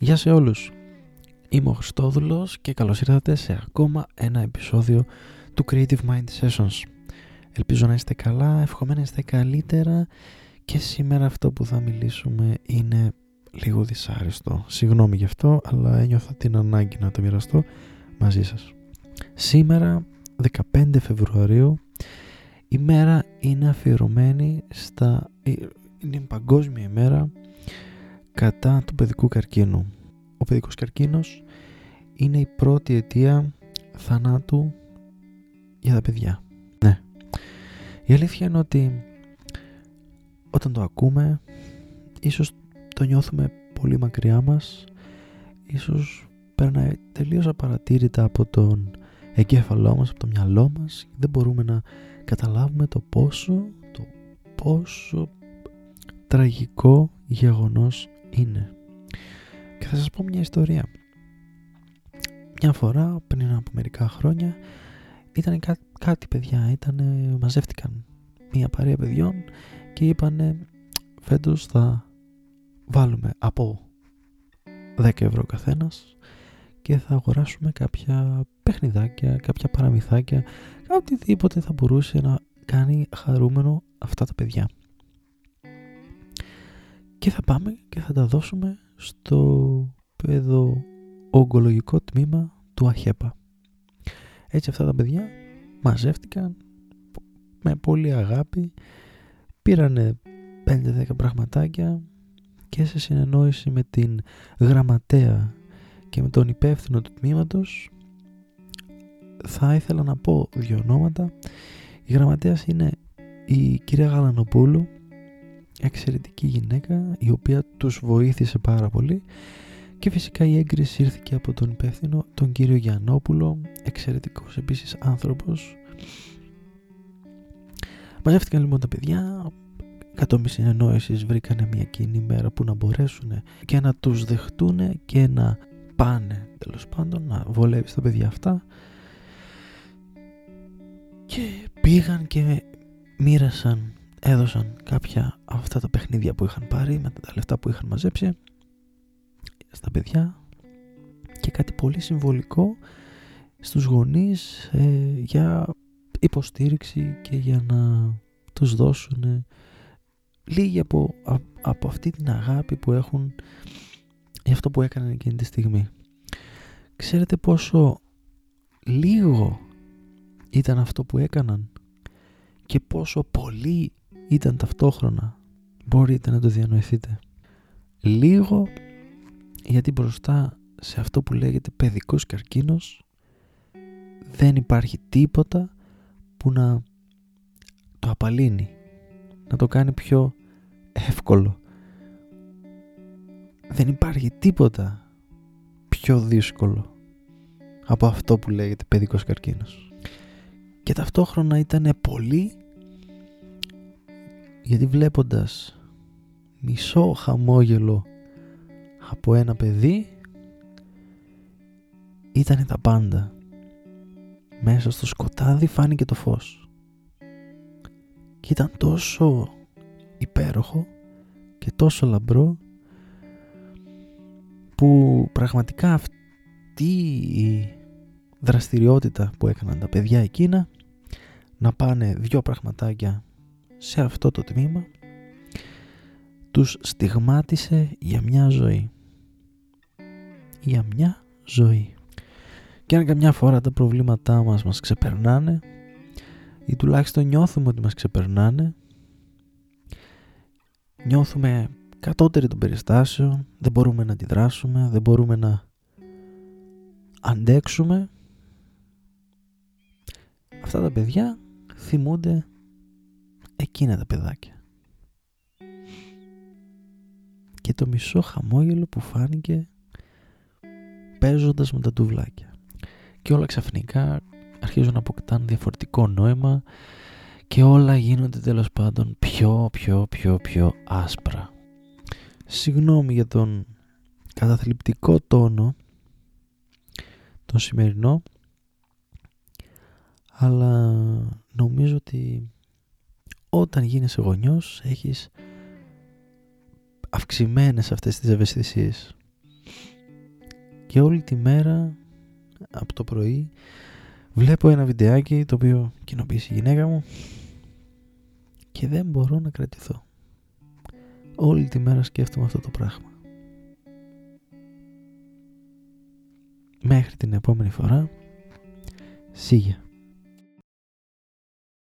Γεια σε όλους. Είμαι ο Χριστόδουλος και καλώς ήρθατε σε ακόμα ένα επεισόδιο του Creative Mind Sessions. Ελπίζω να είστε καλά, εύχομαι να είστε καλύτερα και σήμερα αυτό που θα μιλήσουμε είναι λίγο δυσάρεστο. Συγγνώμη γι' αυτό, αλλά ένιωθα την ανάγκη να το μοιραστώ μαζί σας. Σήμερα, 15 Φεβρουαρίου, η μέρα είναι αφιερωμένη στα... είναι η παγκόσμια ημέρα κατά του παιδικού καρκίνου. Ο παιδικός καρκίνος είναι η πρώτη αιτία θανάτου για τα παιδιά. Ναι. Η αλήθεια είναι ότι όταν το ακούμε ίσως το νιώθουμε πολύ μακριά μας ίσως περνάει τελείως απαρατήρητα από τον εγκέφαλό μας, από το μυαλό μας δεν μπορούμε να καταλάβουμε το πόσο το πόσο τραγικό γεγονός είναι και θα σας πω μια ιστορία μια φορά πριν από μερικά χρόνια ήταν κά- κάτι παιδιά ήταν, μαζεύτηκαν μια παρέα παιδιών και είπανε φέτος θα βάλουμε από 10 ευρώ καθένας και θα αγοράσουμε κάποια παιχνιδάκια, κάποια παραμυθάκια, οτιδήποτε θα μπορούσε να κάνει χαρούμενο αυτά τα παιδιά. Και θα πάμε και θα τα δώσουμε στο παιδο ογκολογικό τμήμα του ΑΧΕΠΑ. Έτσι αυτά τα παιδιά μαζεύτηκαν με πολύ αγάπη, πήρανε 5-10 πραγματάκια και σε συνεννόηση με την γραμματέα και με τον υπεύθυνο του τμήματος θα ήθελα να πω δύο ονόματα. Η γραμματέας είναι η κυρία Γαλανοπούλου, εξαιρετική γυναίκα η οποία τους βοήθησε πάρα πολύ και φυσικά η έγκριση ήρθε και από τον υπεύθυνο, τον κύριο Γιαννόπουλο, εξαιρετικός επίσης άνθρωπος. Μαζεύτηκαν λοιπόν τα παιδιά, κατόπιν συνεννόησης βρήκανε μια κοινή μέρα που να μπορέσουν και να τους δεχτούν και να πάνε τέλος πάντων να βολεύει στα παιδιά αυτά και πήγαν και μοίρασαν, έδωσαν κάποια από αυτά τα παιχνίδια που είχαν πάρει με τα λεφτά που είχαν μαζέψει στα παιδιά και κάτι πολύ συμβολικό στους γονείς ε, για υποστήριξη και για να τους δώσουν λίγη από, από αυτή την αγάπη που έχουν για αυτό που έκαναν εκείνη τη στιγμή. Ξέρετε πόσο λίγο ήταν αυτό που έκαναν και πόσο πολύ ήταν ταυτόχρονα μπορείτε να το διανοηθείτε. Λίγο γιατί μπροστά σε αυτό που λέγεται παιδικός καρκίνος δεν υπάρχει τίποτα που να το απαλύνει, να το κάνει πιο εύκολο. Δεν υπάρχει τίποτα πιο δύσκολο από αυτό που λέγεται παιδικός καρκίνος. Και ταυτόχρονα ήταν πολύ γιατί βλέποντας μισό χαμόγελο από ένα παιδί ήταν τα πάντα. Μέσα στο σκοτάδι φάνηκε το φως. Και ήταν τόσο υπέροχο και τόσο λαμπρό που πραγματικά αυτή η δραστηριότητα που έκαναν τα παιδιά εκείνα να πάνε δυο πραγματάκια σε αυτό το τμήμα τους στιγμάτισε για μια ζωή. Για μια ζωή. Και αν καμιά φορά τα προβλήματά μας μας ξεπερνάνε ή τουλάχιστον νιώθουμε ότι μας ξεπερνάνε νιώθουμε κατώτεροι των περιστάσεων δεν μπορούμε να αντιδράσουμε δεν μπορούμε να αντέξουμε αυτά τα παιδιά θυμούνται εκείνα τα παιδάκια. Και το μισό χαμόγελο που φάνηκε παίζοντας με τα τουβλάκια και όλα ξαφνικά αρχίζουν να αποκτάνε διαφορετικό νόημα και όλα γίνονται τέλος πάντων πιο πιο πιο πιο άσπρα. Συγγνώμη για τον καταθλιπτικό τόνο τον σημερινό αλλά νομίζω ότι όταν γίνεσαι γονιός έχεις αυξημένες αυτές τις ευαισθησίες και όλη τη μέρα από το πρωί βλέπω ένα βιντεάκι το οποίο κοινοποιήσει η γυναίκα μου και δεν μπορώ να κρατηθώ. Όλη τη μέρα σκέφτομαι αυτό το πράγμα. Μέχρι την επόμενη φορά, σίγια.